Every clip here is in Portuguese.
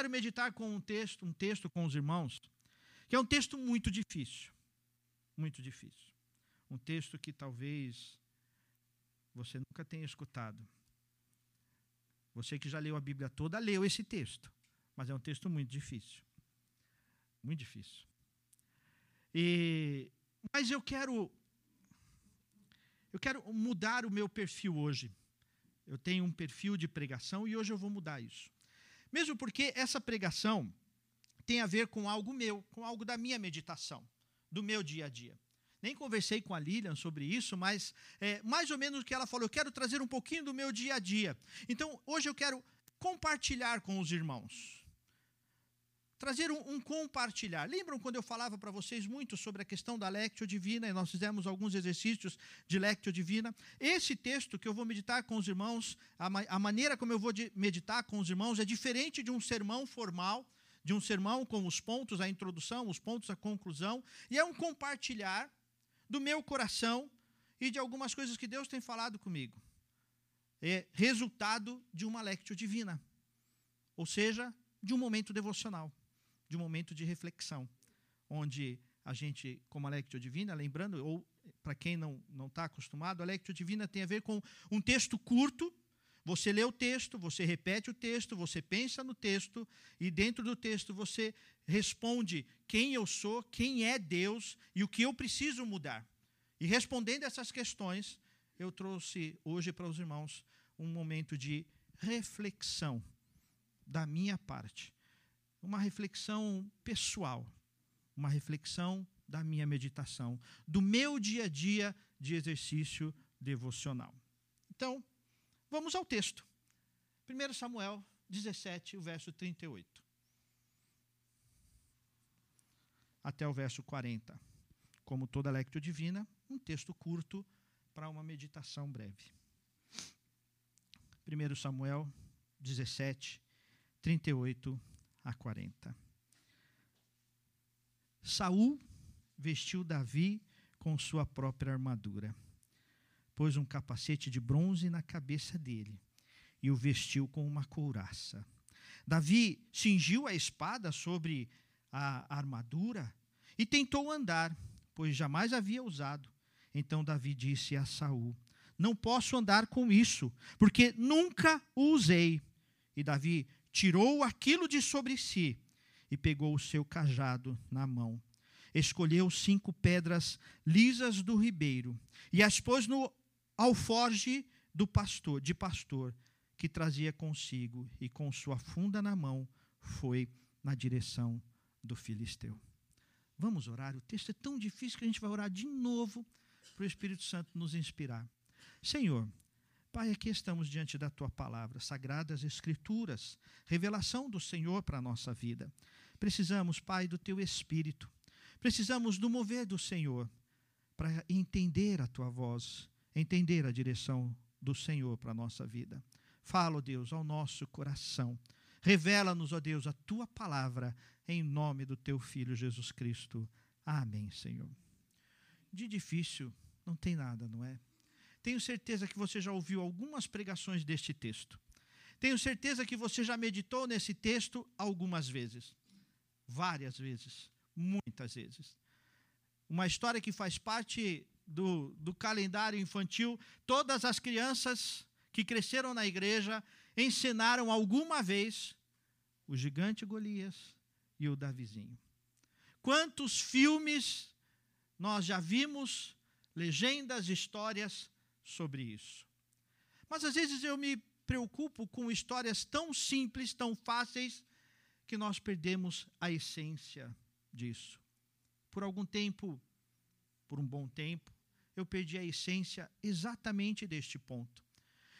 quero meditar com um texto, um texto com os irmãos, que é um texto muito difícil. Muito difícil. Um texto que talvez você nunca tenha escutado. Você que já leu a Bíblia toda, leu esse texto. Mas é um texto muito difícil. Muito difícil. E, mas eu quero. Eu quero mudar o meu perfil hoje. Eu tenho um perfil de pregação e hoje eu vou mudar isso. Mesmo porque essa pregação tem a ver com algo meu, com algo da minha meditação, do meu dia a dia. Nem conversei com a Lilian sobre isso, mas é, mais ou menos o que ela falou, eu quero trazer um pouquinho do meu dia a dia. Então, hoje eu quero compartilhar com os irmãos trazer um, um, compartilhar. Lembram quando eu falava para vocês muito sobre a questão da Lectio Divina e nós fizemos alguns exercícios de Lectio Divina? Esse texto que eu vou meditar com os irmãos, a, a maneira como eu vou meditar com os irmãos é diferente de um sermão formal, de um sermão com os pontos, a introdução, os pontos, a conclusão, e é um compartilhar do meu coração e de algumas coisas que Deus tem falado comigo. É resultado de uma Lectio Divina, ou seja, de um momento devocional de um momento de reflexão, onde a gente, como a Lectio Divina, lembrando, ou para quem não está acostumado, a Lectio Divina tem a ver com um texto curto, você lê o texto, você repete o texto, você pensa no texto, e dentro do texto você responde quem eu sou, quem é Deus e o que eu preciso mudar. E respondendo essas questões, eu trouxe hoje para os irmãos um momento de reflexão da minha parte uma reflexão pessoal, uma reflexão da minha meditação, do meu dia a dia de exercício devocional. Então, vamos ao texto. 1 Samuel 17, o verso 38. Até o verso 40. Como toda lectio divina, um texto curto para uma meditação breve. 1 Samuel 17, 38 a 40. Saul vestiu Davi com sua própria armadura. Pôs um capacete de bronze na cabeça dele e o vestiu com uma couraça. Davi cingiu a espada sobre a armadura e tentou andar, pois jamais havia usado. Então Davi disse a Saul: Não posso andar com isso, porque nunca o usei. E Davi tirou aquilo de sobre si e pegou o seu cajado na mão. Escolheu cinco pedras lisas do ribeiro e as pôs no alforge do pastor, de pastor, que trazia consigo, e com sua funda na mão foi na direção do filisteu. Vamos orar. O texto é tão difícil que a gente vai orar de novo para o Espírito Santo nos inspirar. Senhor, Pai, aqui estamos diante da tua palavra, sagradas escrituras, revelação do Senhor para a nossa vida. Precisamos, Pai, do teu espírito. Precisamos do mover do Senhor para entender a tua voz, entender a direção do Senhor para a nossa vida. Fala, ó Deus, ao nosso coração. Revela-nos, ó Deus, a tua palavra, em nome do teu Filho Jesus Cristo. Amém, Senhor. De difícil não tem nada, não é? Tenho certeza que você já ouviu algumas pregações deste texto. Tenho certeza que você já meditou nesse texto algumas vezes. Várias vezes. Muitas vezes. Uma história que faz parte do, do calendário infantil. Todas as crianças que cresceram na igreja ensinaram alguma vez o gigante Golias e o Davizinho. Quantos filmes nós já vimos, legendas, histórias sobre isso. Mas às vezes eu me preocupo com histórias tão simples, tão fáceis, que nós perdemos a essência disso. Por algum tempo, por um bom tempo, eu perdi a essência exatamente deste ponto.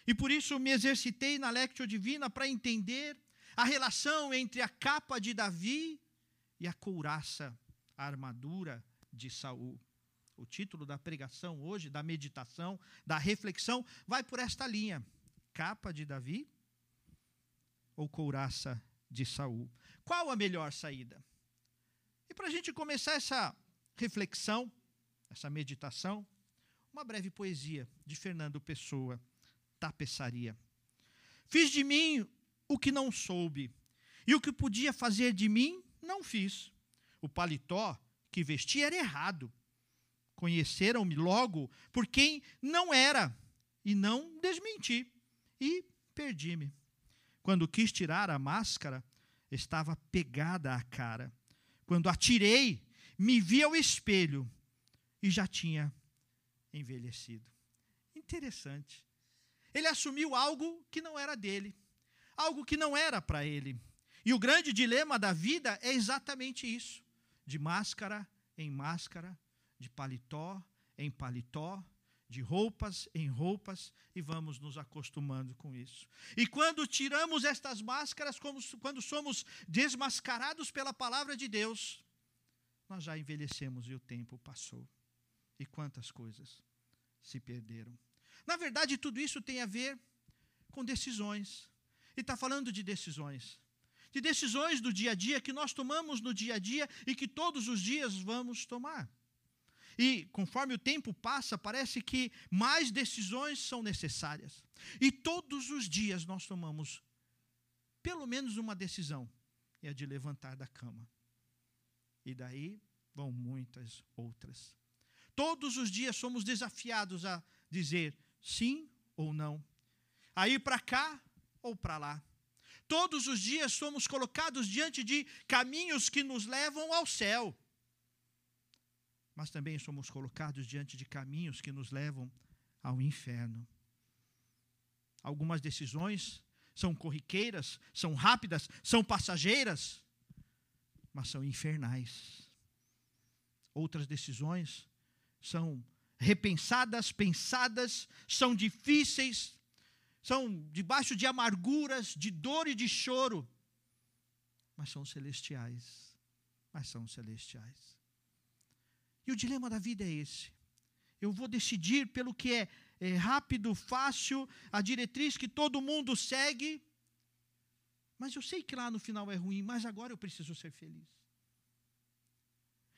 E por isso me exercitei na Lectio Divina para entender a relação entre a capa de Davi e a couraça, a armadura de Saul o título da pregação hoje, da meditação, da reflexão, vai por esta linha: capa de Davi ou couraça de Saul? Qual a melhor saída? E para a gente começar essa reflexão, essa meditação, uma breve poesia de Fernando Pessoa, Tapeçaria. Fiz de mim o que não soube, E o que podia fazer de mim, não fiz. O paletó que vesti era errado. Conheceram-me logo por quem não era, e não desmenti. E perdi-me. Quando quis tirar a máscara, estava pegada à cara. Quando atirei, me vi ao espelho e já tinha envelhecido. Interessante. Ele assumiu algo que não era dele, algo que não era para ele. E o grande dilema da vida é exatamente isso: de máscara em máscara, de paletó em paletó, de roupas em roupas, e vamos nos acostumando com isso. E quando tiramos estas máscaras, como, quando somos desmascarados pela palavra de Deus, nós já envelhecemos e o tempo passou. E quantas coisas se perderam. Na verdade, tudo isso tem a ver com decisões. E está falando de decisões. De decisões do dia a dia que nós tomamos no dia a dia e que todos os dias vamos tomar. E conforme o tempo passa, parece que mais decisões são necessárias. E todos os dias nós tomamos pelo menos uma decisão, é a de levantar da cama. E daí vão muitas outras. Todos os dias somos desafiados a dizer sim ou não, a ir para cá ou para lá. Todos os dias somos colocados diante de caminhos que nos levam ao céu mas também somos colocados diante de caminhos que nos levam ao inferno. Algumas decisões são corriqueiras, são rápidas, são passageiras, mas são infernais. Outras decisões são repensadas, pensadas, são difíceis, são debaixo de amarguras, de dor e de choro, mas são celestiais. Mas são celestiais. E o dilema da vida é esse. Eu vou decidir pelo que é, é rápido, fácil, a diretriz que todo mundo segue, mas eu sei que lá no final é ruim, mas agora eu preciso ser feliz.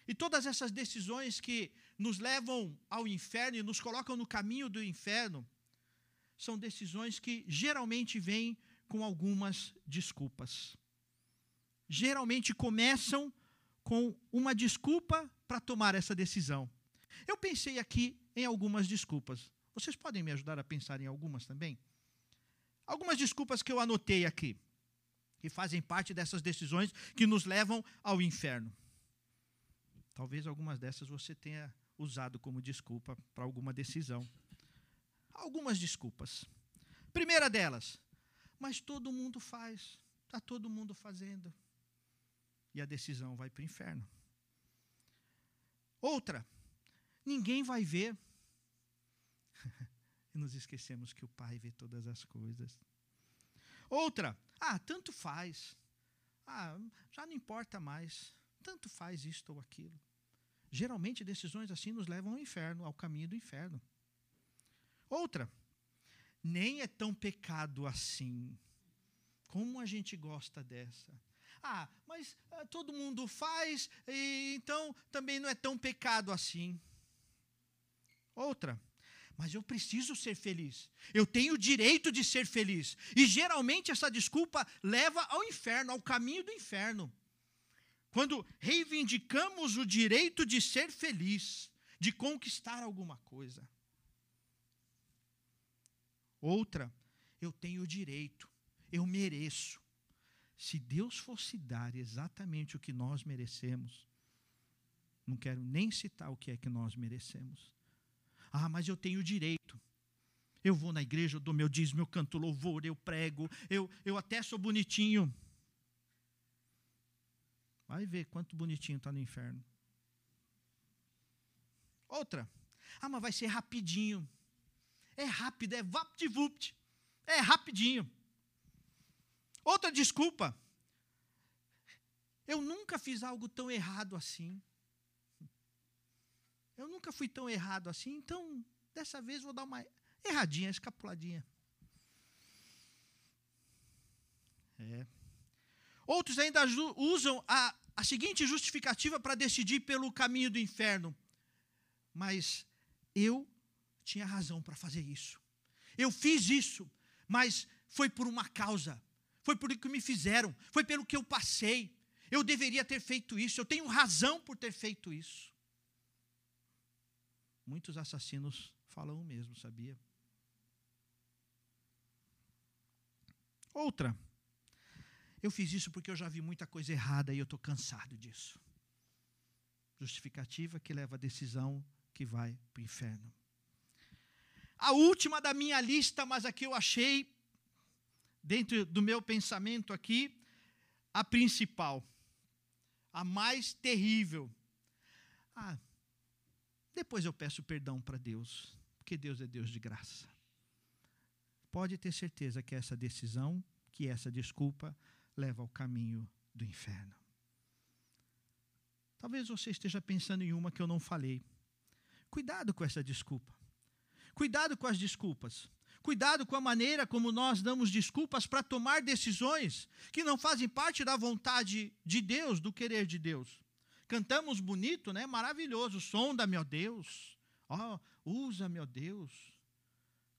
E todas essas decisões que nos levam ao inferno e nos colocam no caminho do inferno, são decisões que geralmente vêm com algumas desculpas. Geralmente começam com uma desculpa para tomar essa decisão. Eu pensei aqui em algumas desculpas. Vocês podem me ajudar a pensar em algumas também? Algumas desculpas que eu anotei aqui, que fazem parte dessas decisões que nos levam ao inferno. Talvez algumas dessas você tenha usado como desculpa para alguma decisão. Algumas desculpas. Primeira delas, mas todo mundo faz, está todo mundo fazendo e a decisão vai para o inferno. Outra, ninguém vai ver. e nos esquecemos que o Pai vê todas as coisas. Outra, ah, tanto faz. Ah, já não importa mais. Tanto faz isto ou aquilo. Geralmente decisões assim nos levam ao inferno, ao caminho do inferno. Outra, nem é tão pecado assim. Como a gente gosta dessa? Ah, mas ah, todo mundo faz, e, então também não é tão pecado assim. Outra, mas eu preciso ser feliz. Eu tenho o direito de ser feliz. E geralmente essa desculpa leva ao inferno, ao caminho do inferno. Quando reivindicamos o direito de ser feliz, de conquistar alguma coisa. Outra, eu tenho o direito, eu mereço. Se Deus fosse dar exatamente o que nós merecemos, não quero nem citar o que é que nós merecemos. Ah, mas eu tenho direito. Eu vou na igreja, eu dou meu dízimo, eu canto louvor, eu prego, eu, eu até sou bonitinho. Vai ver quanto bonitinho está no inferno. Outra. Ah, mas vai ser rapidinho. É rápido, é vapt-vupt. É rapidinho. Outra desculpa. Eu nunca fiz algo tão errado assim. Eu nunca fui tão errado assim, então dessa vez vou dar uma erradinha, escapuladinha. É. Outros ainda usam a, a seguinte justificativa para decidir pelo caminho do inferno. Mas eu tinha razão para fazer isso. Eu fiz isso, mas foi por uma causa foi por o que me fizeram, foi pelo que eu passei. Eu deveria ter feito isso, eu tenho razão por ter feito isso. Muitos assassinos falam o mesmo, sabia? Outra, eu fiz isso porque eu já vi muita coisa errada e eu estou cansado disso. Justificativa que leva a decisão que vai para o inferno. A última da minha lista, mas aqui eu achei, dentro do meu pensamento aqui, a principal, a mais terrível. Ah, depois eu peço perdão para Deus, porque Deus é Deus de graça. Pode ter certeza que essa decisão, que essa desculpa, leva ao caminho do inferno. Talvez você esteja pensando em uma que eu não falei. Cuidado com essa desculpa. Cuidado com as desculpas. Cuidado com a maneira como nós damos desculpas para tomar decisões que não fazem parte da vontade de Deus, do querer de Deus. Cantamos bonito, né? Maravilhoso. Sonda, meu Deus. Ó, oh, usa, meu Deus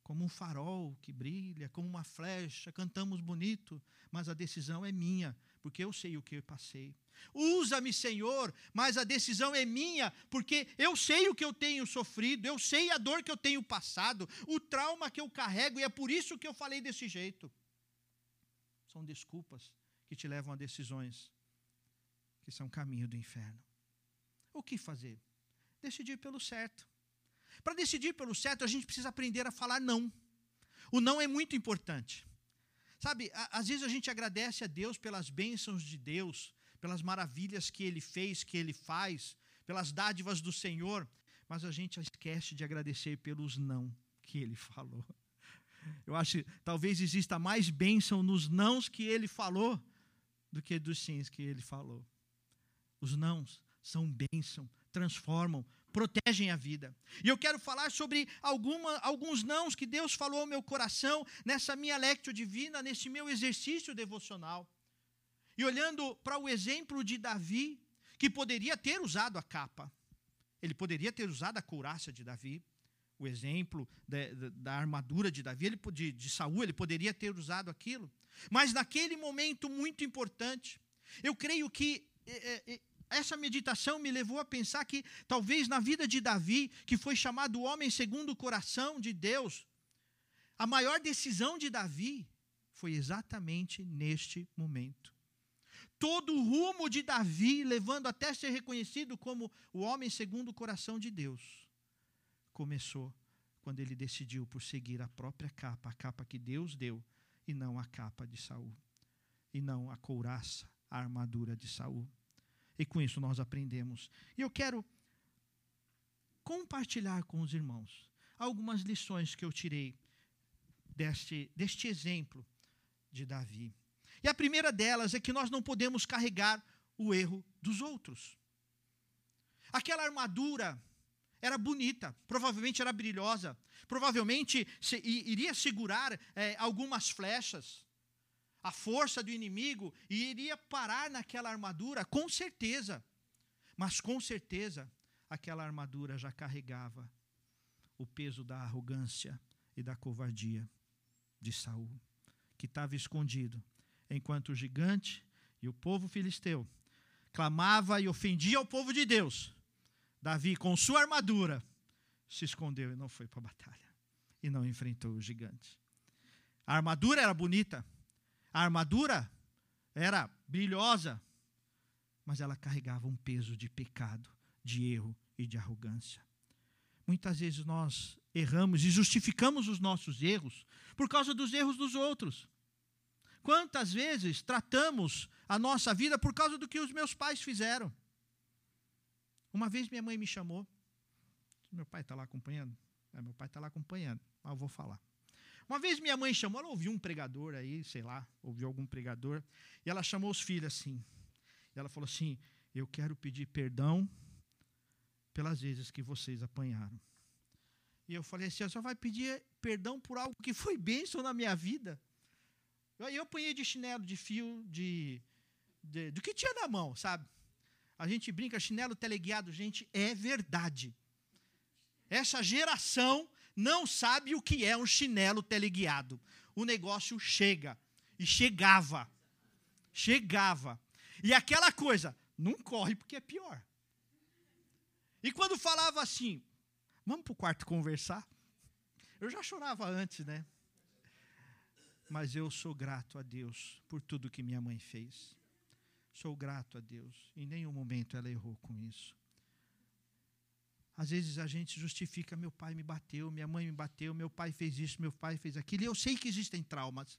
como um farol que brilha, como uma flecha, cantamos bonito, mas a decisão é minha, porque eu sei o que eu passei. Usa-me, Senhor, mas a decisão é minha, porque eu sei o que eu tenho sofrido, eu sei a dor que eu tenho passado, o trauma que eu carrego, e é por isso que eu falei desse jeito. São desculpas que te levam a decisões que são caminho do inferno. O que fazer? Decidir pelo certo. Para decidir pelo certo, a gente precisa aprender a falar não. O não é muito importante. Sabe, às vezes a gente agradece a Deus pelas bênçãos de Deus, pelas maravilhas que Ele fez, que Ele faz, pelas dádivas do Senhor, mas a gente esquece de agradecer pelos não que Ele falou. Eu acho que talvez exista mais bênção nos nãos que Ele falou do que dos sims que Ele falou. Os nãos são bênção, transformam, protegem a vida. E eu quero falar sobre alguma, alguns nãos que Deus falou ao meu coração nessa minha lectio divina, nesse meu exercício devocional. E olhando para o exemplo de Davi, que poderia ter usado a capa, ele poderia ter usado a couraça de Davi, o exemplo da, da, armadura de Davi, ele, de, de Saul, ele poderia ter usado aquilo. Mas naquele momento muito importante, eu creio que é, é, essa meditação me levou a pensar que talvez na vida de Davi, que foi chamado homem segundo o coração de Deus, a maior decisão de Davi foi exatamente neste momento. Todo o rumo de Davi, levando até ser reconhecido como o homem segundo o coração de Deus, começou quando ele decidiu por seguir a própria capa, a capa que Deus deu, e não a capa de Saul, e não a couraça, a armadura de Saul. E com isso nós aprendemos. E eu quero compartilhar com os irmãos algumas lições que eu tirei deste, deste exemplo de Davi. E a primeira delas é que nós não podemos carregar o erro dos outros. Aquela armadura era bonita, provavelmente era brilhosa, provavelmente se, iria segurar é, algumas flechas a força do inimigo e iria parar naquela armadura, com certeza. Mas com certeza, aquela armadura já carregava o peso da arrogância e da covardia de Saul, que estava escondido, enquanto o gigante e o povo filisteu clamava e ofendia o povo de Deus. Davi, com sua armadura, se escondeu e não foi para a batalha e não enfrentou o gigante. A armadura era bonita, a armadura era brilhosa, mas ela carregava um peso de pecado, de erro e de arrogância. Muitas vezes nós erramos e justificamos os nossos erros por causa dos erros dos outros. Quantas vezes tratamos a nossa vida por causa do que os meus pais fizeram? Uma vez minha mãe me chamou. Meu pai está lá acompanhando? É, meu pai está lá acompanhando, mas eu vou falar. Uma vez minha mãe chamou, ela ouviu um pregador aí, sei lá, ouviu algum pregador, e ela chamou os filhos assim. E ela falou assim: Eu quero pedir perdão pelas vezes que vocês apanharam. E eu falei assim: Você vai pedir perdão por algo que foi bênção na minha vida? Aí eu apanhei de chinelo, de fio, de, de, do que tinha na mão, sabe? A gente brinca, chinelo teleguiado, gente, é verdade. Essa geração não sabe o que é um chinelo teleguiado. O negócio chega E chegava. Chegava. E aquela coisa, não corre porque é pior. E quando falava assim, vamos para o quarto conversar? Eu já chorava antes, né? Mas eu sou grato a Deus por tudo que minha mãe fez. Sou grato a Deus. Em nenhum momento ela errou com isso. Às vezes a gente justifica: meu pai me bateu, minha mãe me bateu, meu pai fez isso, meu pai fez aquilo. E eu sei que existem traumas.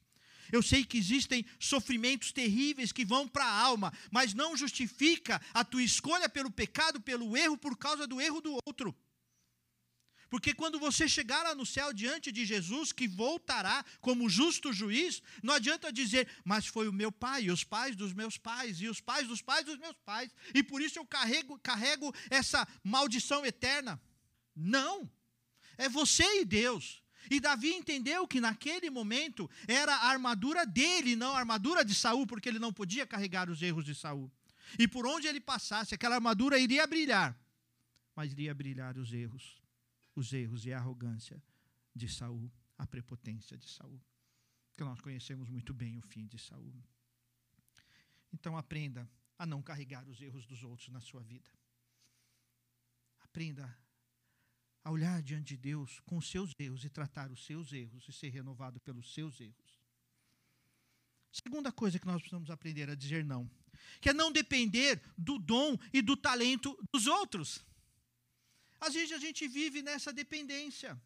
Eu sei que existem sofrimentos terríveis que vão para a alma, mas não justifica a tua escolha pelo pecado, pelo erro, por causa do erro do outro. Porque quando você chegar lá no céu diante de Jesus, que voltará como justo juiz, não adianta dizer, mas foi o meu pai, e os pais dos meus pais, e os pais dos pais dos meus pais, e por isso eu carrego, carrego essa maldição eterna. Não. É você e Deus. E Davi entendeu que naquele momento era a armadura dele, não a armadura de Saul, porque ele não podia carregar os erros de Saul. E por onde ele passasse, aquela armadura iria brilhar, mas iria brilhar os erros os erros e a arrogância de Saul, a prepotência de Saul. Que nós conhecemos muito bem o fim de Saul. Então aprenda a não carregar os erros dos outros na sua vida. Aprenda a olhar diante de Deus com os seus erros e tratar os seus erros e ser renovado pelos seus erros. Segunda coisa que nós precisamos aprender a dizer não, que é não depender do dom e do talento dos outros. Às vezes a gente vive nessa dependência.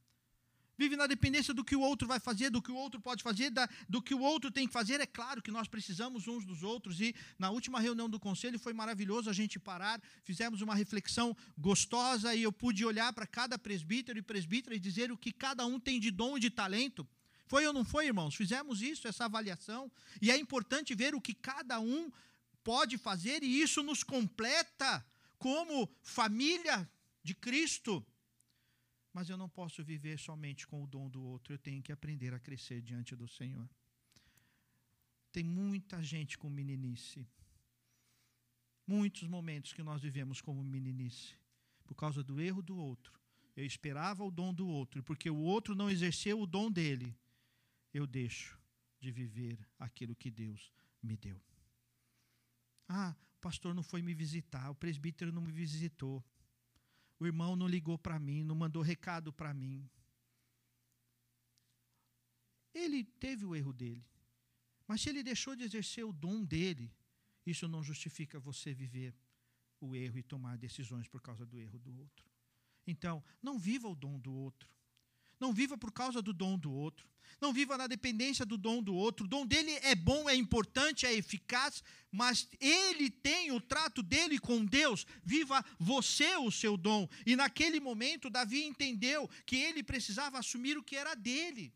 Vive na dependência do que o outro vai fazer, do que o outro pode fazer, da, do que o outro tem que fazer. É claro que nós precisamos uns dos outros. E na última reunião do conselho foi maravilhoso a gente parar, fizemos uma reflexão gostosa e eu pude olhar para cada presbítero e presbítera e dizer o que cada um tem de dom e de talento. Foi ou não foi, irmãos? Fizemos isso, essa avaliação. E é importante ver o que cada um pode fazer e isso nos completa como família de Cristo. Mas eu não posso viver somente com o dom do outro, eu tenho que aprender a crescer diante do Senhor. Tem muita gente com meninice. Muitos momentos que nós vivemos como meninice, por causa do erro do outro. Eu esperava o dom do outro, porque o outro não exerceu o dom dele, eu deixo de viver aquilo que Deus me deu. Ah, o pastor não foi me visitar, o presbítero não me visitou o irmão não ligou para mim, não mandou recado para mim. Ele teve o erro dele. Mas se ele deixou de exercer o dom dele, isso não justifica você viver o erro e tomar decisões por causa do erro do outro. Então, não viva o dom do outro. Não viva por causa do dom do outro. Não viva na dependência do dom do outro. O dom dele é bom, é importante, é eficaz, mas ele tem o trato dele com Deus. Viva você o seu dom. E naquele momento, Davi entendeu que ele precisava assumir o que era dele.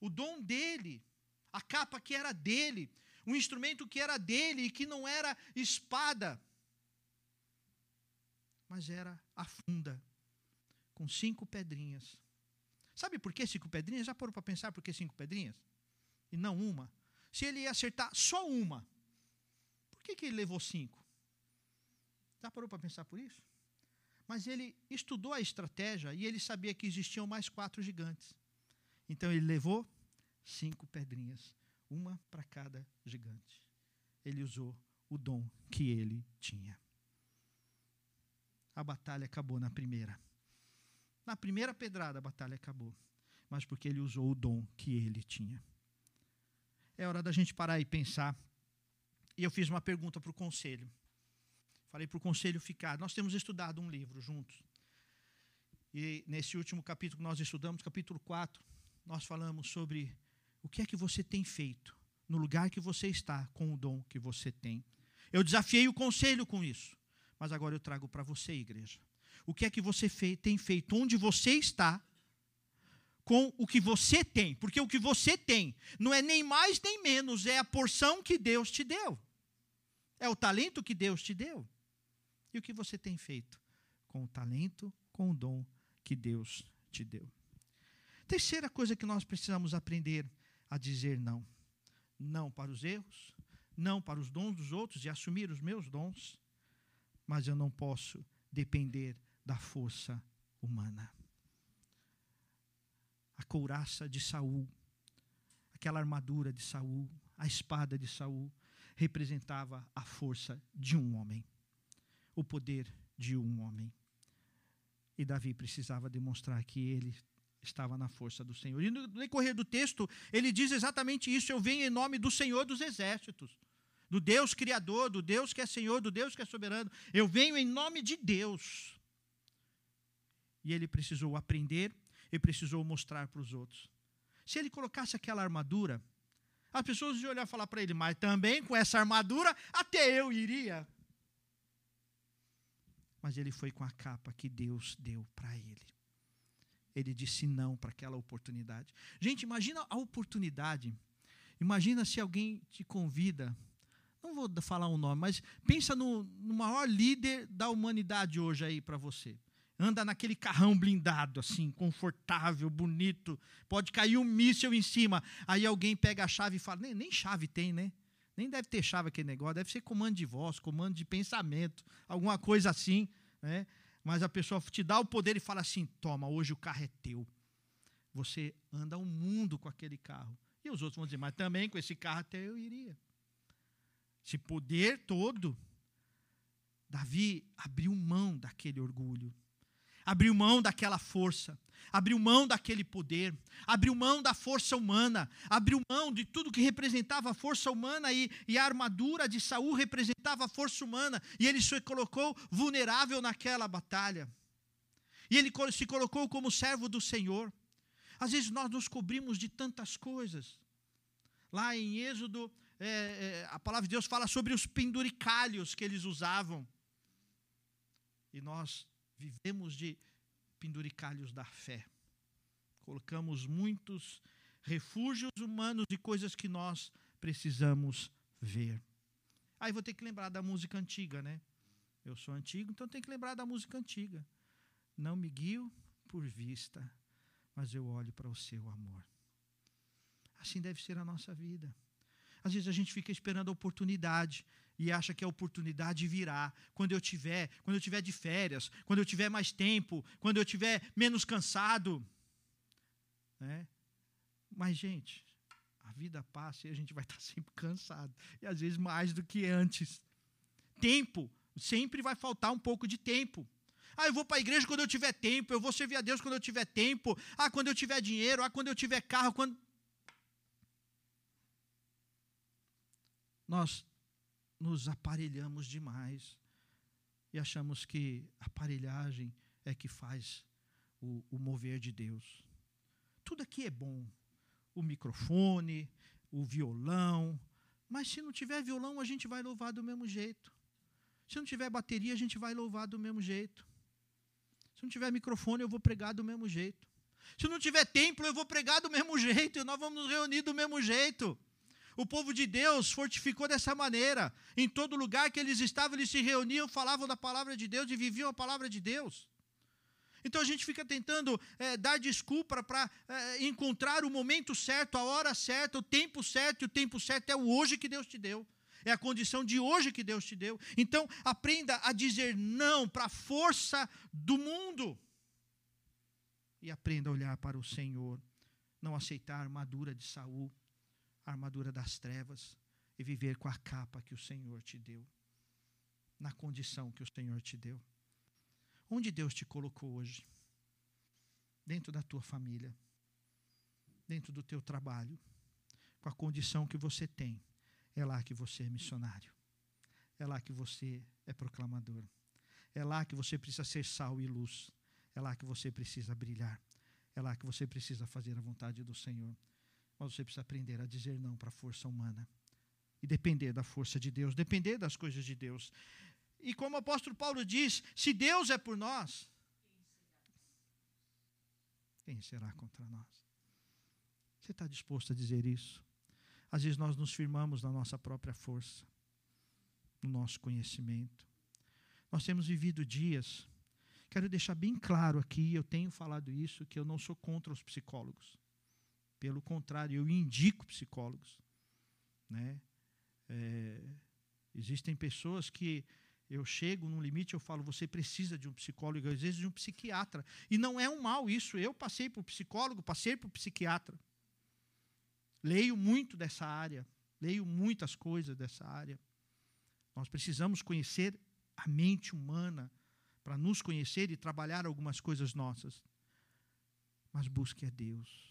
O dom dele, a capa que era dele, o instrumento que era dele e que não era espada, mas era a funda, com cinco pedrinhas Sabe por que cinco pedrinhas? Já foram para pensar por que cinco pedrinhas? E não uma? Se ele ia acertar só uma, por que, que ele levou cinco? Já parou para pensar por isso? Mas ele estudou a estratégia e ele sabia que existiam mais quatro gigantes. Então ele levou cinco pedrinhas, uma para cada gigante. Ele usou o dom que ele tinha. A batalha acabou na primeira. Na primeira pedrada a batalha acabou, mas porque ele usou o dom que ele tinha. É hora da gente parar e pensar. E eu fiz uma pergunta para o conselho. Falei para o conselho ficar. Nós temos estudado um livro juntos. E nesse último capítulo que nós estudamos, capítulo 4, nós falamos sobre o que é que você tem feito no lugar que você está com o dom que você tem. Eu desafiei o conselho com isso, mas agora eu trago para você, igreja o que é que você tem feito, onde você está, com o que você tem. Porque o que você tem não é nem mais nem menos, é a porção que Deus te deu. É o talento que Deus te deu. E o que você tem feito com o talento, com o dom que Deus te deu. Terceira coisa que nós precisamos aprender a dizer não. Não para os erros, não para os dons dos outros e assumir os meus dons, mas eu não posso depender da força humana. A couraça de Saul, aquela armadura de Saul, a espada de Saul, representava a força de um homem, o poder de um homem. E Davi precisava demonstrar que ele estava na força do Senhor. E no decorrer do texto, ele diz exatamente isso: Eu venho em nome do Senhor dos exércitos, do Deus Criador, do Deus que é Senhor, do Deus que é soberano. Eu venho em nome de Deus. E ele precisou aprender e precisou mostrar para os outros. Se ele colocasse aquela armadura, as pessoas iam olhar e falar para ele, mas também com essa armadura, até eu iria. Mas ele foi com a capa que Deus deu para ele. Ele disse não para aquela oportunidade. Gente, imagina a oportunidade. Imagina se alguém te convida. Não vou falar um nome, mas pensa no, no maior líder da humanidade hoje aí para você anda naquele carrão blindado, assim, confortável, bonito, pode cair um míssil em cima. Aí alguém pega a chave e fala: nem, nem chave tem, né? Nem deve ter chave aquele negócio, deve ser comando de voz, comando de pensamento, alguma coisa assim, né? Mas a pessoa te dá o poder e fala assim: toma, hoje o carro é teu. Você anda o um mundo com aquele carro. E os outros vão dizer: mas também com esse carro até eu iria. Esse poder todo. Davi abriu mão daquele orgulho abriu mão daquela força, abriu mão daquele poder, abriu mão da força humana, abriu mão de tudo que representava a força humana e, e a armadura de Saul representava a força humana, e ele se colocou vulnerável naquela batalha. E ele se colocou como servo do Senhor. Às vezes nós nos cobrimos de tantas coisas. Lá em Êxodo, é, é, a palavra de Deus fala sobre os penduricalhos que eles usavam. E nós vivemos de penduricalhos da fé. Colocamos muitos refúgios humanos de coisas que nós precisamos ver. Aí vou ter que lembrar da música antiga, né? Eu sou antigo, então tenho que lembrar da música antiga. Não me guio por vista, mas eu olho para o seu amor. Assim deve ser a nossa vida. Às vezes a gente fica esperando a oportunidade e acha que a oportunidade virá quando eu tiver, quando eu tiver de férias, quando eu tiver mais tempo, quando eu tiver menos cansado. Né? Mas, gente, a vida passa e a gente vai estar sempre cansado. E às vezes mais do que antes. Tempo, sempre vai faltar um pouco de tempo. Ah, eu vou para a igreja quando eu tiver tempo, eu vou servir a Deus quando eu tiver tempo. Ah, quando eu tiver dinheiro, ah, quando eu tiver carro, quando Nós nos aparelhamos demais e achamos que aparelhagem é que faz o, o mover de Deus. Tudo aqui é bom. O microfone, o violão, mas se não tiver violão, a gente vai louvar do mesmo jeito. Se não tiver bateria, a gente vai louvar do mesmo jeito. Se não tiver microfone, eu vou pregar do mesmo jeito. Se não tiver templo, eu vou pregar do mesmo jeito. E nós vamos nos reunir do mesmo jeito. O povo de Deus fortificou dessa maneira. Em todo lugar que eles estavam, eles se reuniam, falavam da palavra de Deus e viviam a palavra de Deus. Então a gente fica tentando é, dar desculpa para é, encontrar o momento certo, a hora certa, o tempo certo, e o tempo certo é o hoje que Deus te deu. É a condição de hoje que Deus te deu. Então, aprenda a dizer não para a força do mundo. E aprenda a olhar para o Senhor. Não aceitar a armadura de Saul a armadura das trevas e viver com a capa que o Senhor te deu, na condição que o Senhor te deu. Onde Deus te colocou hoje? Dentro da tua família, dentro do teu trabalho, com a condição que você tem. É lá que você é missionário. É lá que você é proclamador. É lá que você precisa ser sal e luz. É lá que você precisa brilhar. É lá que você precisa fazer a vontade do Senhor. Mas você precisa aprender a dizer não para a força humana. E depender da força de Deus, depender das coisas de Deus. E como o apóstolo Paulo diz: se Deus é por nós, quem será contra nós? Você está disposto a dizer isso? Às vezes nós nos firmamos na nossa própria força, no nosso conhecimento. Nós temos vivido dias, quero deixar bem claro aqui, eu tenho falado isso, que eu não sou contra os psicólogos. Pelo contrário, eu indico psicólogos. Né? É, existem pessoas que eu chego num limite, eu falo, você precisa de um psicólogo, às vezes de um psiquiatra. E não é um mal isso. Eu passei por psicólogo, passei por psiquiatra. leio muito dessa área, leio muitas coisas dessa área. Nós precisamos conhecer a mente humana para nos conhecer e trabalhar algumas coisas nossas. Mas busque a Deus.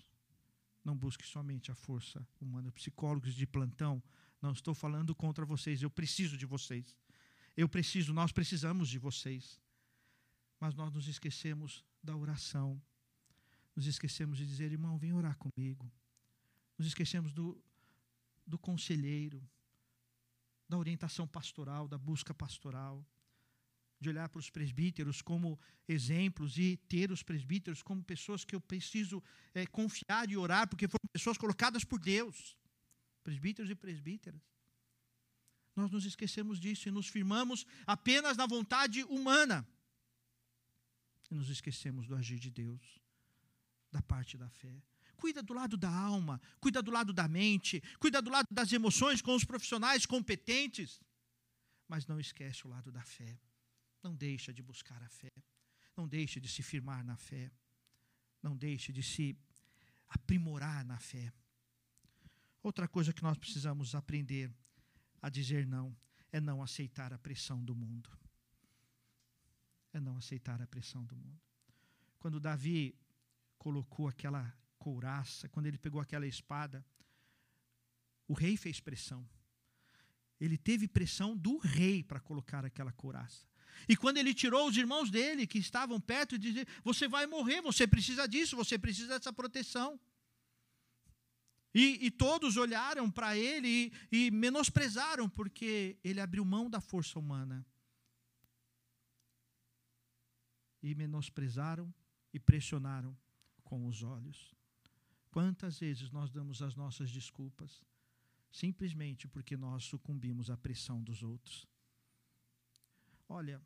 Não busque somente a força humana. Psicólogos de plantão, não estou falando contra vocês, eu preciso de vocês. Eu preciso, nós precisamos de vocês. Mas nós nos esquecemos da oração. Nos esquecemos de dizer, irmão, vem orar comigo. Nos esquecemos do, do conselheiro, da orientação pastoral, da busca pastoral, de olhar para os presbíteros como exemplos e ter os presbíteros como pessoas que eu preciso é, confiar e orar, porque foram pessoas colocadas por Deus, presbíteros e presbíteras. Nós nos esquecemos disso e nos firmamos apenas na vontade humana. E nos esquecemos do agir de Deus, da parte da fé. Cuida do lado da alma, cuida do lado da mente, cuida do lado das emoções com os profissionais competentes, mas não esquece o lado da fé. Não deixa de buscar a fé, não deixe de se firmar na fé, não deixe de se aprimorar na fé. Outra coisa que nós precisamos aprender a dizer não é não aceitar a pressão do mundo. É não aceitar a pressão do mundo. Quando Davi colocou aquela couraça, quando ele pegou aquela espada, o rei fez pressão. Ele teve pressão do rei para colocar aquela couraça. E quando ele tirou os irmãos dele que estavam perto e dizia: Você vai morrer, você precisa disso, você precisa dessa proteção. E, e todos olharam para ele e, e menosprezaram, porque ele abriu mão da força humana. E menosprezaram e pressionaram com os olhos. Quantas vezes nós damos as nossas desculpas simplesmente porque nós sucumbimos à pressão dos outros? Olha,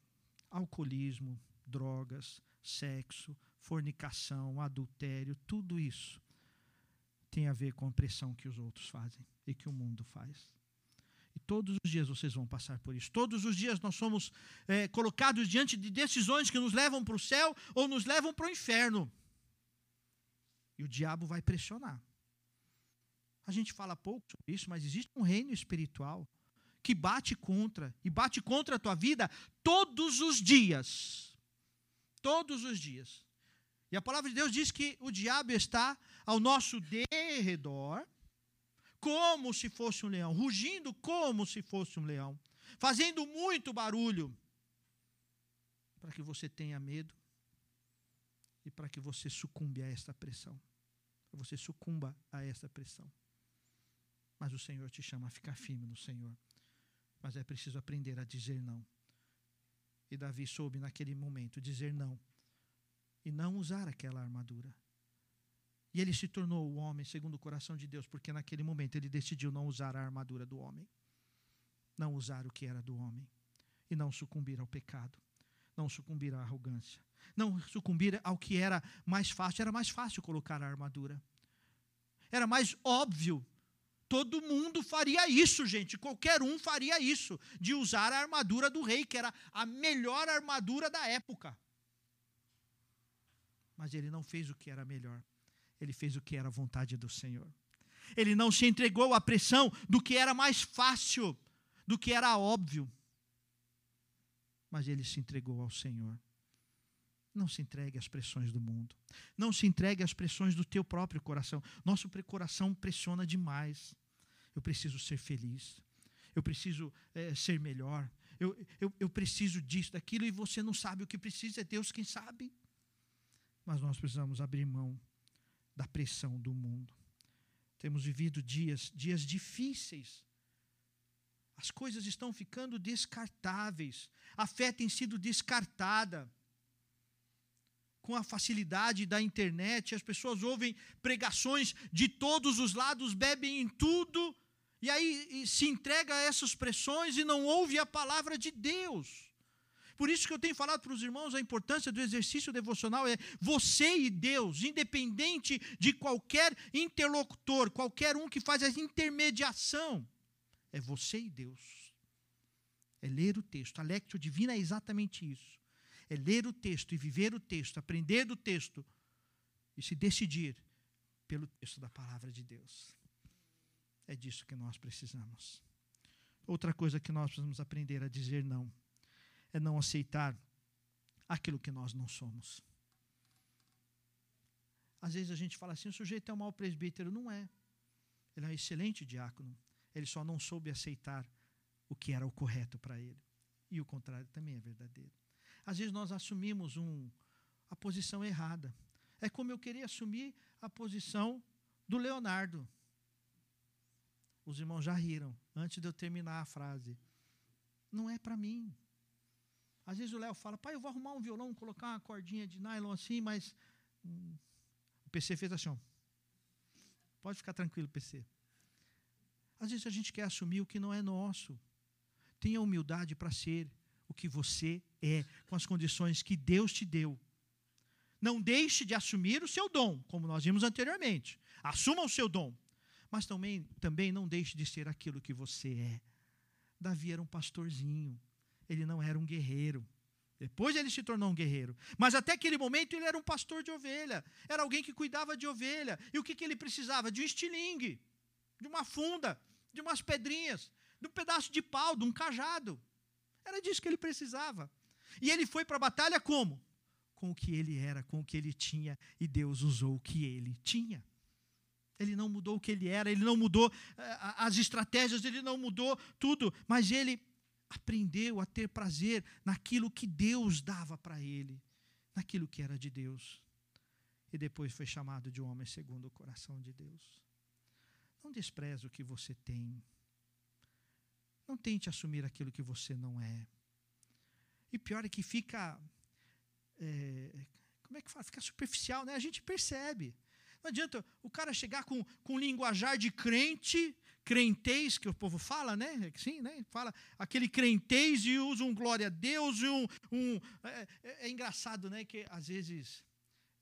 alcoolismo, drogas, sexo, fornicação, adultério, tudo isso tem a ver com a pressão que os outros fazem e que o mundo faz. E todos os dias vocês vão passar por isso. Todos os dias nós somos é, colocados diante de decisões que nos levam para o céu ou nos levam para o inferno. E o diabo vai pressionar. A gente fala pouco sobre isso, mas existe um reino espiritual que bate contra, e bate contra a tua vida todos os dias. Todos os dias. E a palavra de Deus diz que o diabo está ao nosso derredor, como se fosse um leão, rugindo como se fosse um leão, fazendo muito barulho, para que você tenha medo e para que você sucumba a esta pressão. Você sucumba a esta pressão. Mas o Senhor te chama a ficar firme no Senhor. Mas é preciso aprender a dizer não. E Davi soube naquele momento dizer não e não usar aquela armadura. E ele se tornou o homem segundo o coração de Deus, porque naquele momento ele decidiu não usar a armadura do homem, não usar o que era do homem, e não sucumbir ao pecado, não sucumbir à arrogância, não sucumbir ao que era mais fácil. Era mais fácil colocar a armadura, era mais óbvio Todo mundo faria isso, gente. Qualquer um faria isso, de usar a armadura do rei, que era a melhor armadura da época. Mas ele não fez o que era melhor. Ele fez o que era a vontade do Senhor. Ele não se entregou à pressão do que era mais fácil, do que era óbvio. Mas ele se entregou ao Senhor. Não se entregue às pressões do mundo. Não se entregue às pressões do teu próprio coração. Nosso coração pressiona demais. Eu preciso ser feliz. Eu preciso é, ser melhor. Eu, eu, eu preciso disso, daquilo, e você não sabe o que precisa, é Deus quem sabe. Mas nós precisamos abrir mão da pressão do mundo. Temos vivido dias, dias difíceis. As coisas estão ficando descartáveis. A fé tem sido descartada com a facilidade da internet, as pessoas ouvem pregações de todos os lados, bebem em tudo, e aí se entrega a essas pressões e não ouve a palavra de Deus. Por isso que eu tenho falado para os irmãos a importância do exercício devocional é você e Deus, independente de qualquer interlocutor, qualquer um que faz a intermediação, é você e Deus. É ler o texto. A Lectio Divina é exatamente isso é ler o texto e viver o texto, aprender do texto e se decidir pelo texto da palavra de Deus. É disso que nós precisamos. Outra coisa que nós precisamos aprender a dizer não é não aceitar aquilo que nós não somos. Às vezes a gente fala assim: o sujeito é um mau presbítero. Não é. Ele é um excelente diácono. Ele só não soube aceitar o que era o correto para ele. E o contrário também é verdadeiro. Às vezes nós assumimos um, a posição errada. É como eu queria assumir a posição do Leonardo. Os irmãos já riram antes de eu terminar a frase. Não é para mim. Às vezes o Léo fala, pai, eu vou arrumar um violão, colocar uma cordinha de nylon assim, mas hum, o PC fez assim. Pode ficar tranquilo, PC. Às vezes a gente quer assumir o que não é nosso. Tenha humildade para ser o que você é, com as condições que Deus te deu. Não deixe de assumir o seu dom, como nós vimos anteriormente. Assuma o seu dom. Mas também, também não deixe de ser aquilo que você é. Davi era um pastorzinho. Ele não era um guerreiro. Depois ele se tornou um guerreiro. Mas até aquele momento ele era um pastor de ovelha. Era alguém que cuidava de ovelha. E o que, que ele precisava? De um estilingue, de uma funda, de umas pedrinhas, de um pedaço de pau, de um cajado. Era disso que ele precisava. E ele foi para a batalha como? Com o que ele era, com o que ele tinha. E Deus usou o que ele tinha. Ele não mudou o que ele era, ele não mudou uh, as estratégias, ele não mudou tudo, mas ele aprendeu a ter prazer naquilo que Deus dava para ele, naquilo que era de Deus. E depois foi chamado de um homem segundo o coração de Deus. Não despreze o que você tem. Não tente assumir aquilo que você não é. E pior é que fica. É, como é que fala? Fica superficial, né? A gente percebe. Não adianta o cara chegar com, com linguajar de crente, crentez, que o povo fala, né? Sim, né? Fala aquele crentez e usa um glória a Deus e um. um é, é, é engraçado, né? Que às vezes.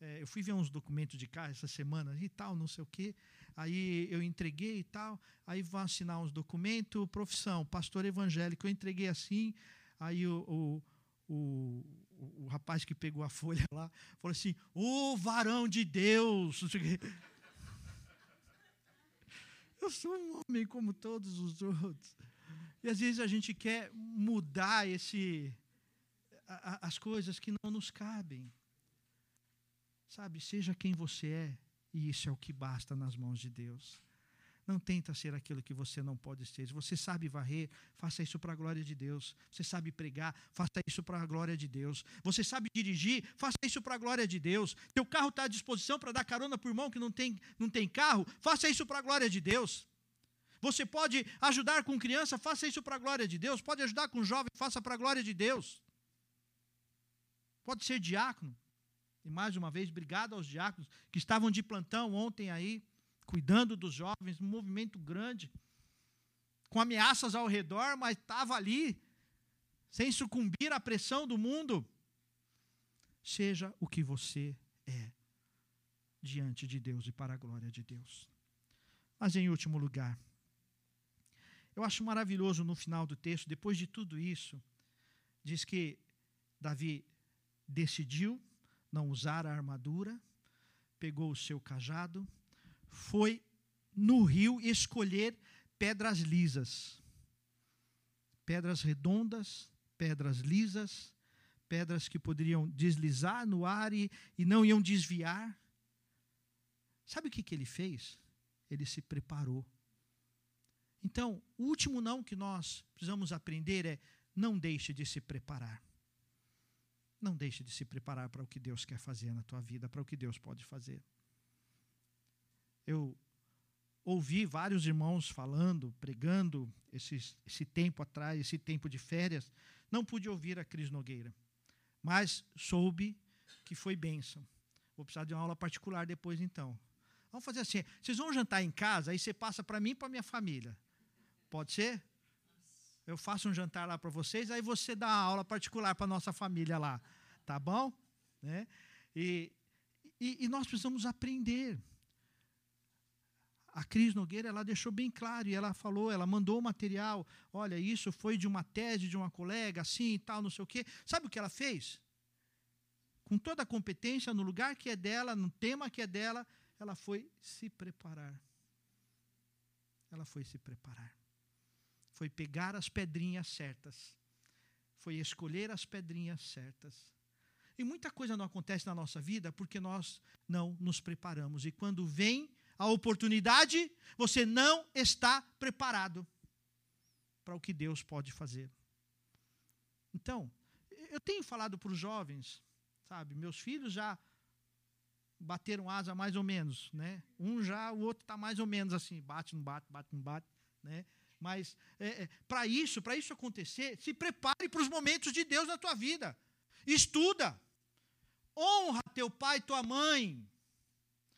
É, eu fui ver uns documentos de cá essa semana e tal, não sei o quê. Aí eu entreguei e tal. Aí vão assinar uns documentos, profissão, pastor evangélico. Eu entreguei assim. Aí o, o, o o, rapaz que pegou a folha lá falou assim: Ô varão de Deus! Eu sou um homem como todos os outros. E às vezes a gente quer mudar esse, a, a, as coisas que não nos cabem. Sabe, seja quem você é, e isso é o que basta nas mãos de Deus. Não tenta ser aquilo que você não pode ser. Se você sabe varrer, faça isso para a glória de Deus. Você sabe pregar, faça isso para a glória de Deus. Você sabe dirigir, faça isso para a glória de Deus. Teu carro está à disposição para dar carona para o irmão que não tem, não tem carro, faça isso para a glória de Deus. Você pode ajudar com criança, faça isso para a glória de Deus. Pode ajudar com jovem, faça para a glória de Deus. Pode ser diácono. E mais uma vez, obrigado aos diáconos que estavam de plantão ontem aí cuidando dos jovens, um movimento grande, com ameaças ao redor, mas estava ali, sem sucumbir à pressão do mundo. Seja o que você é diante de Deus e para a glória de Deus. Mas em último lugar, eu acho maravilhoso no final do texto, depois de tudo isso, diz que Davi decidiu não usar a armadura, pegou o seu cajado, foi no rio escolher pedras lisas. Pedras redondas, pedras lisas, pedras que poderiam deslizar no ar e, e não iam desviar. Sabe o que, que ele fez? Ele se preparou. Então, o último não que nós precisamos aprender é: não deixe de se preparar. Não deixe de se preparar para o que Deus quer fazer na tua vida, para o que Deus pode fazer. Eu ouvi vários irmãos falando, pregando esse, esse tempo atrás, esse tempo de férias. Não pude ouvir a Cris Nogueira, mas soube que foi bênção. Vou precisar de uma aula particular depois, então. Vamos fazer assim: vocês vão jantar em casa, aí você passa para mim e para minha família. Pode ser? Eu faço um jantar lá para vocês, aí você dá uma aula particular para nossa família lá. Tá bom? Né? E, e, e nós precisamos aprender a Cris Nogueira ela deixou bem claro e ela falou, ela mandou o material, olha, isso foi de uma tese de uma colega, assim e tal, não sei o quê. Sabe o que ela fez? Com toda a competência, no lugar que é dela, no tema que é dela, ela foi se preparar. Ela foi se preparar. Foi pegar as pedrinhas certas. Foi escolher as pedrinhas certas. E muita coisa não acontece na nossa vida porque nós não nos preparamos. E quando vem a oportunidade, você não está preparado para o que Deus pode fazer. Então, eu tenho falado para os jovens, sabe, meus filhos já bateram asa mais ou menos, né? Um já, o outro está mais ou menos assim, bate, não bate, bate, não bate, né? Mas é, é, para isso, para isso acontecer, se prepare para os momentos de Deus na tua vida. Estuda. Honra teu pai e tua mãe.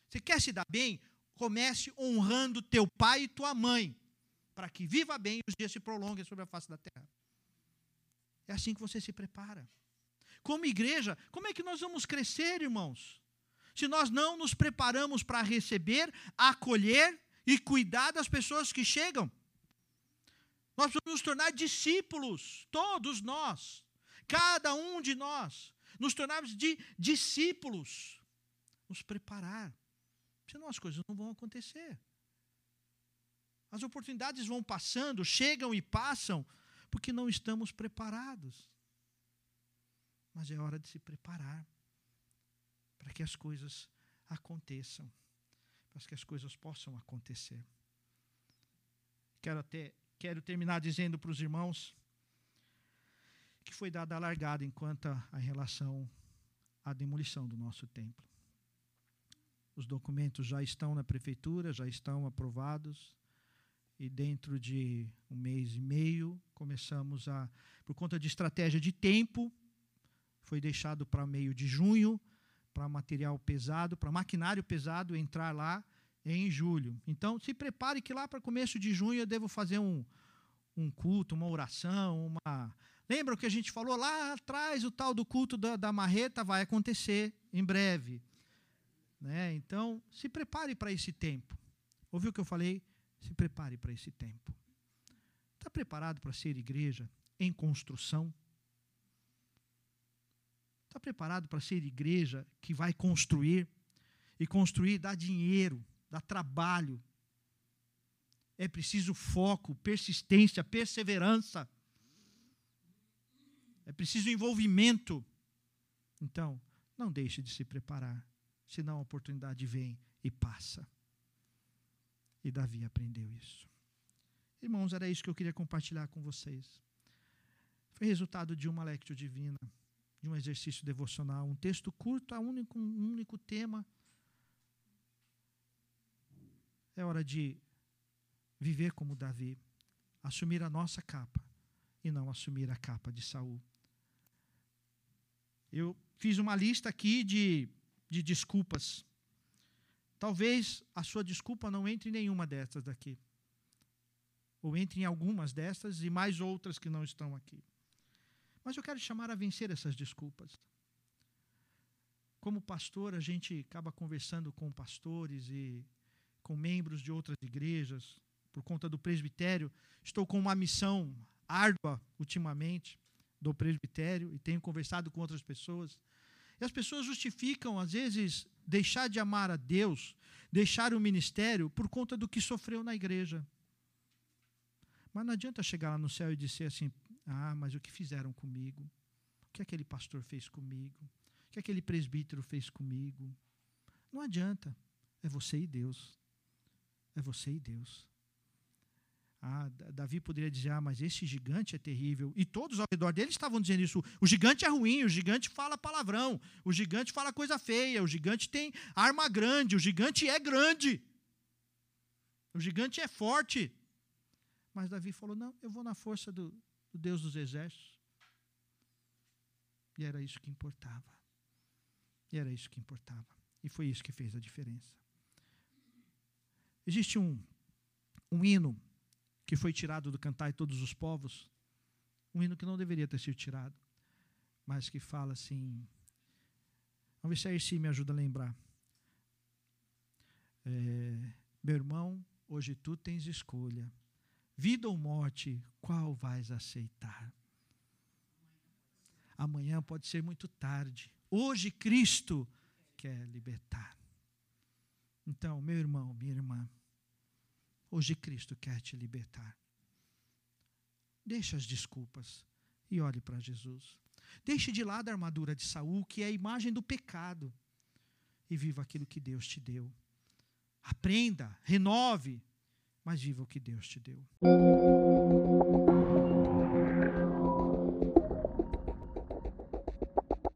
Você quer se dar bem? Comece honrando teu pai e tua mãe, para que viva bem e os dias se prolonguem sobre a face da terra. É assim que você se prepara. Como igreja, como é que nós vamos crescer, irmãos? Se nós não nos preparamos para receber, acolher e cuidar das pessoas que chegam. Nós vamos nos tornar discípulos, todos nós, cada um de nós, nos tornarmos de discípulos, nos preparar. Senão as coisas não vão acontecer. As oportunidades vão passando, chegam e passam, porque não estamos preparados. Mas é hora de se preparar para que as coisas aconteçam, para que as coisas possam acontecer. Quero até quero terminar dizendo para os irmãos que foi dada a largada enquanto a, relação à demolição do nosso templo. Os documentos já estão na prefeitura, já estão aprovados e dentro de um mês e meio começamos a, por conta de estratégia de tempo, foi deixado para meio de junho, para material pesado, para maquinário pesado entrar lá em julho. Então, se prepare que lá para começo de junho eu devo fazer um, um culto, uma oração, uma. Lembra o que a gente falou lá atrás, o tal do culto da, da marreta vai acontecer em breve. Né? Então, se prepare para esse tempo. Ouviu o que eu falei? Se prepare para esse tempo. Está preparado para ser igreja em construção? Está preparado para ser igreja que vai construir? E construir dá dinheiro, dá trabalho. É preciso foco, persistência, perseverança. É preciso envolvimento. Então, não deixe de se preparar, senão a oportunidade vem e passa. E Davi aprendeu isso. Irmãos, era isso que eu queria compartilhar com vocês. Foi resultado de uma lectio divina, de um exercício devocional, um texto curto, um único, um único tema. É hora de viver como Davi, assumir a nossa capa e não assumir a capa de Saul. Eu fiz uma lista aqui de, de desculpas Talvez a sua desculpa não entre em nenhuma destas daqui. Ou entre em algumas destas e mais outras que não estão aqui. Mas eu quero chamar a vencer essas desculpas. Como pastor, a gente acaba conversando com pastores e com membros de outras igrejas, por conta do presbitério. Estou com uma missão árdua ultimamente do presbitério e tenho conversado com outras pessoas. E as pessoas justificam, às vezes, deixar de amar a Deus, deixar o ministério por conta do que sofreu na igreja. Mas não adianta chegar lá no céu e dizer assim: ah, mas o que fizeram comigo? O que aquele pastor fez comigo? O que aquele presbítero fez comigo? Não adianta. É você e Deus. É você e Deus. Ah, Davi poderia dizer: Ah, mas esse gigante é terrível. E todos ao redor dele estavam dizendo isso. O gigante é ruim, o gigante fala palavrão, o gigante fala coisa feia, o gigante tem arma grande, o gigante é grande. O gigante é forte. Mas Davi falou: Não, eu vou na força do, do Deus dos exércitos. E era isso que importava. E era isso que importava. E foi isso que fez a diferença. Existe um, um hino que foi tirado do Cantar e Todos os Povos, um hino que não deveria ter sido tirado, mas que fala assim. Vamos ver se a Erci me ajuda a lembrar. É, meu irmão, hoje tu tens escolha. Vida ou morte, qual vais aceitar? Amanhã pode ser muito tarde. Hoje Cristo quer libertar. Então, meu irmão, minha irmã, Hoje Cristo quer te libertar. Deixe as desculpas e olhe para Jesus. Deixe de lado a armadura de Saul, que é a imagem do pecado, e viva aquilo que Deus te deu. Aprenda, renove, mas viva o que Deus te deu.